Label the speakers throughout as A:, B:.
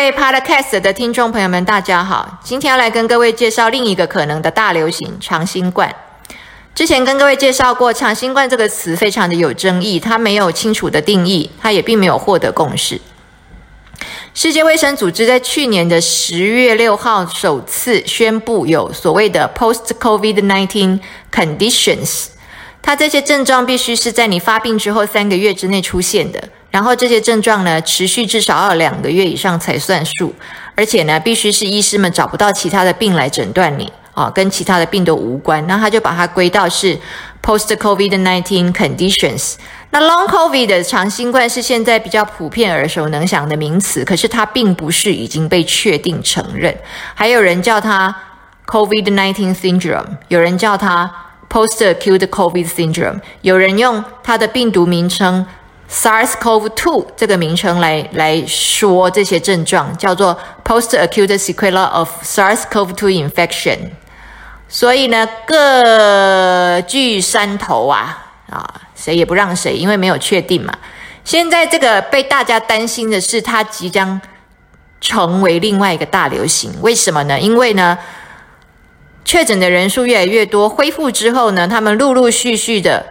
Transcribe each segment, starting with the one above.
A: 位 Podcast 的听众朋友们，大家好！今天要来跟各位介绍另一个可能的大流行——长新冠。之前跟各位介绍过，长新冠这个词非常的有争议，它没有清楚的定义，它也并没有获得共识。世界卫生组织在去年的十月六号首次宣布有所谓的 Post-COVID-19 Conditions，它这些症状必须是在你发病之后三个月之内出现的。然后这些症状呢，持续至少要两个月以上才算数，而且呢，必须是医师们找不到其他的病来诊断你啊，跟其他的病都无关。那他就把它归到是 post COVID nineteen conditions。那 long COVID 的长新冠是现在比较普遍、耳熟能详的名词，可是它并不是已经被确定承认。还有人叫它 COVID nineteen syndrome，有人叫它 post acute COVID syndrome，有人用它的病毒名称。SARS-CoV-2 这个名称来来说这些症状叫做 post-acute sequela of SARS-CoV-2 infection。所以呢，各据山头啊啊，谁也不让谁，因为没有确定嘛。现在这个被大家担心的是，它即将成为另外一个大流行。为什么呢？因为呢，确诊的人数越来越多，恢复之后呢，他们陆陆续续的。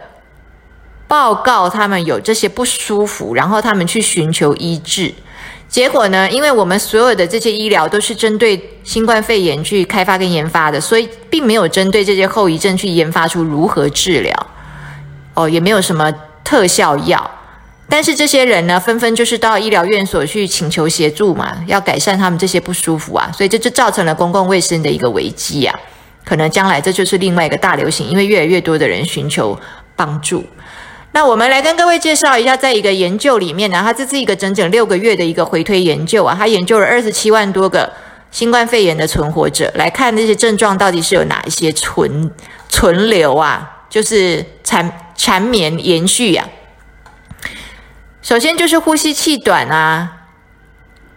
A: 报告他们有这些不舒服，然后他们去寻求医治，结果呢？因为我们所有的这些医疗都是针对新冠肺炎去开发跟研发的，所以并没有针对这些后遗症去研发出如何治疗。哦，也没有什么特效药。但是这些人呢，纷纷就是到医疗院所去请求协助嘛，要改善他们这些不舒服啊，所以这就造成了公共卫生的一个危机啊。可能将来这就是另外一个大流行，因为越来越多的人寻求帮助。那我们来跟各位介绍一下，在一个研究里面呢，它这是一个整整六个月的一个回推研究啊，它研究了二十七万多个新冠肺炎的存活者，来看那些症状到底是有哪一些存存留啊，就是缠缠绵延续呀。首先就是呼吸气短啊，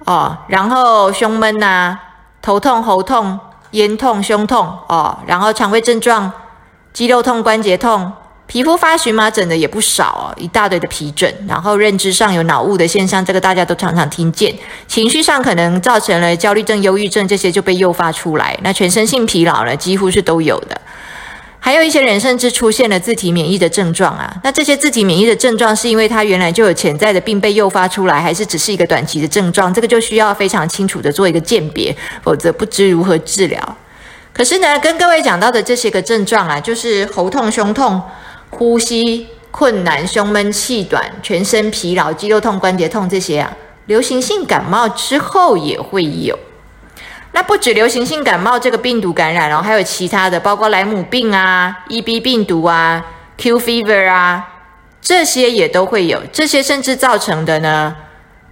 A: 哦，然后胸闷呐，头痛、喉痛、咽痛、胸痛哦，然后肠胃症状、肌肉痛、关节痛。皮肤发荨麻疹的也不少哦，一大堆的皮疹，然后认知上有脑雾的现象，这个大家都常常听见。情绪上可能造成了焦虑症、忧郁症，这些就被诱发出来。那全身性疲劳呢，几乎是都有的。还有一些人甚至出现了自体免疫的症状啊。那这些自体免疫的症状是因为他原来就有潜在的病被诱发出来，还是只是一个短期的症状？这个就需要非常清楚的做一个鉴别，否则不知如何治疗。可是呢，跟各位讲到的这些个症状啊，就是喉痛、胸痛。呼吸困难、胸闷气短、全身疲劳、肌肉痛、关节痛这些啊，流行性感冒之后也会有。那不止流行性感冒这个病毒感染哦，还有其他的，包括莱姆病啊、EB 病毒啊、Q fever 啊，这些也都会有。这些甚至造成的呢。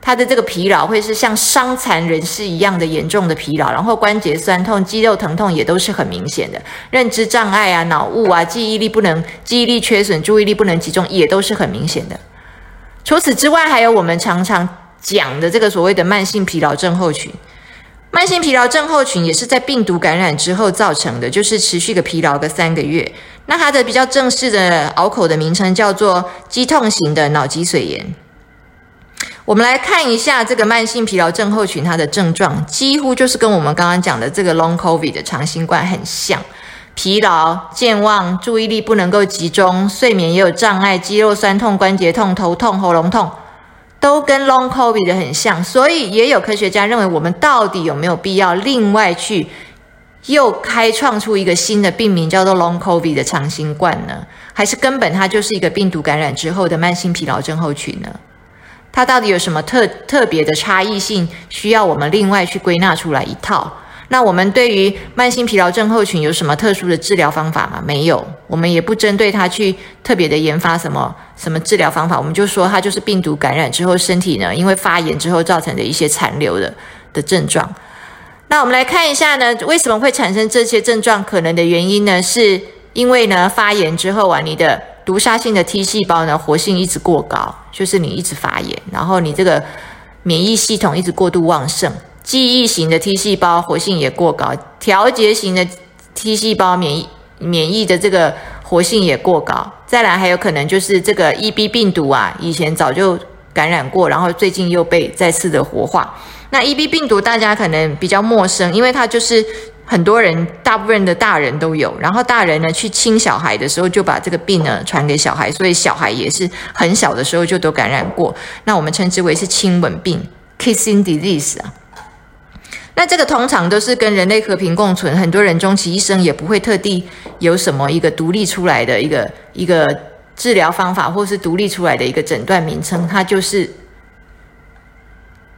A: 他的这个疲劳会是像伤残人士一样的严重的疲劳，然后关节酸痛、肌肉疼痛也都是很明显的，认知障碍啊、脑雾啊、记忆力不能、记忆力缺损、注意力不能集中也都是很明显的。除此之外，还有我们常常讲的这个所谓的慢性疲劳症候群。慢性疲劳症候群也是在病毒感染之后造成的，就是持续个疲劳个三个月。那它的比较正式的拗口的名称叫做肌痛型的脑脊髓炎。我们来看一下这个慢性疲劳症候群，它的症状几乎就是跟我们刚刚讲的这个 Long COVID 的长新冠很像，疲劳、健忘、注意力不能够集中、睡眠也有障碍、肌肉酸痛、关节痛、头痛、喉咙痛，都跟 Long COVID 的很像。所以也有科学家认为，我们到底有没有必要另外去又开创出一个新的病名，叫做 Long COVID 的长新冠呢？还是根本它就是一个病毒感染之后的慢性疲劳症候群呢？它到底有什么特特别的差异性，需要我们另外去归纳出来一套？那我们对于慢性疲劳症候群有什么特殊的治疗方法吗？没有，我们也不针对它去特别的研发什么什么治疗方法，我们就说它就是病毒感染之后身体呢，因为发炎之后造成的一些残留的的症状。那我们来看一下呢，为什么会产生这些症状？可能的原因呢，是因为呢发炎之后啊，你的。毒杀性的 T 细胞呢，活性一直过高，就是你一直发炎，然后你这个免疫系统一直过度旺盛。记忆型的 T 细胞活性也过高，调节型的 T 细胞免疫免疫的这个活性也过高。再来还有可能就是这个 EB 病毒啊，以前早就感染过，然后最近又被再次的活化。那 EB 病毒大家可能比较陌生，因为它就是很多人，大部分的大人都有，然后大人呢去亲小孩的时候就把这个病呢传给小孩，所以小孩也是很小的时候就都感染过。那我们称之为是亲吻病 （kissing disease） 啊。那这个通常都是跟人类和平共存，很多人终其一生也不会特地有什么一个独立出来的一个一个治疗方法，或是独立出来的一个诊断名称，它就是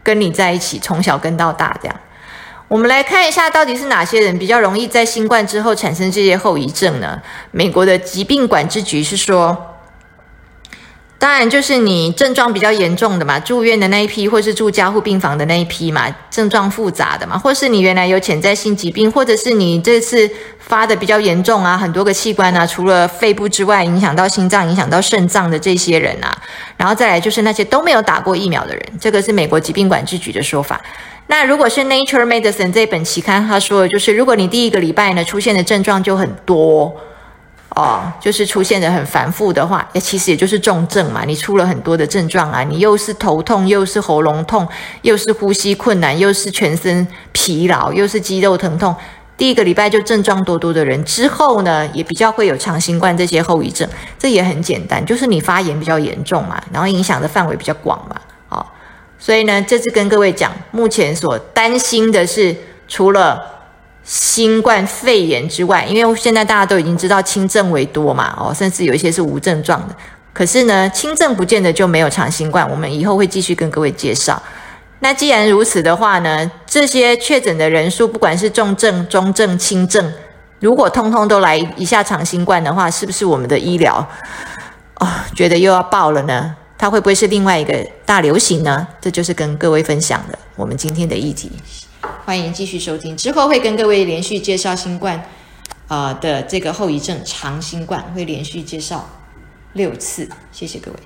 A: 跟你在一起，从小跟到大这样。我们来看一下，到底是哪些人比较容易在新冠之后产生这些后遗症呢？美国的疾病管制局是说。当然，就是你症状比较严重的嘛，住院的那一批，或是住加护病房的那一批嘛，症状复杂的嘛，或是你原来有潜在性疾病，或者是你这次发的比较严重啊，很多个器官啊，除了肺部之外，影响到心脏、影响到肾脏的这些人啊，然后再来就是那些都没有打过疫苗的人，这个是美国疾病管制局的说法。那如果是 Nature Medicine 这本期刊他说的就是，如果你第一个礼拜呢出现的症状就很多。哦，就是出现的很繁复的话，也其实也就是重症嘛。你出了很多的症状啊，你又是头痛，又是喉咙痛，又是呼吸困难，又是全身疲劳，又是肌肉疼痛。第一个礼拜就症状多多的人，之后呢也比较会有长新冠这些后遗症。这也很简单，就是你发炎比较严重嘛，然后影响的范围比较广嘛。所以呢，这次跟各位讲，目前所担心的是，除了新冠肺炎之外，因为现在大家都已经知道轻症为多嘛，哦，甚至有一些是无症状的。可是呢，轻症不见得就没有长新冠。我们以后会继续跟各位介绍。那既然如此的话呢，这些确诊的人数，不管是重症、中症、轻症，如果通通都来一下长新冠的话，是不是我们的医疗哦，觉得又要爆了呢？它会不会是另外一个大流行呢？这就是跟各位分享的我们今天的议题。欢迎继续收听，之后会跟各位连续介绍新冠，啊的这个后遗症长新冠，会连续介绍六次，谢谢各位。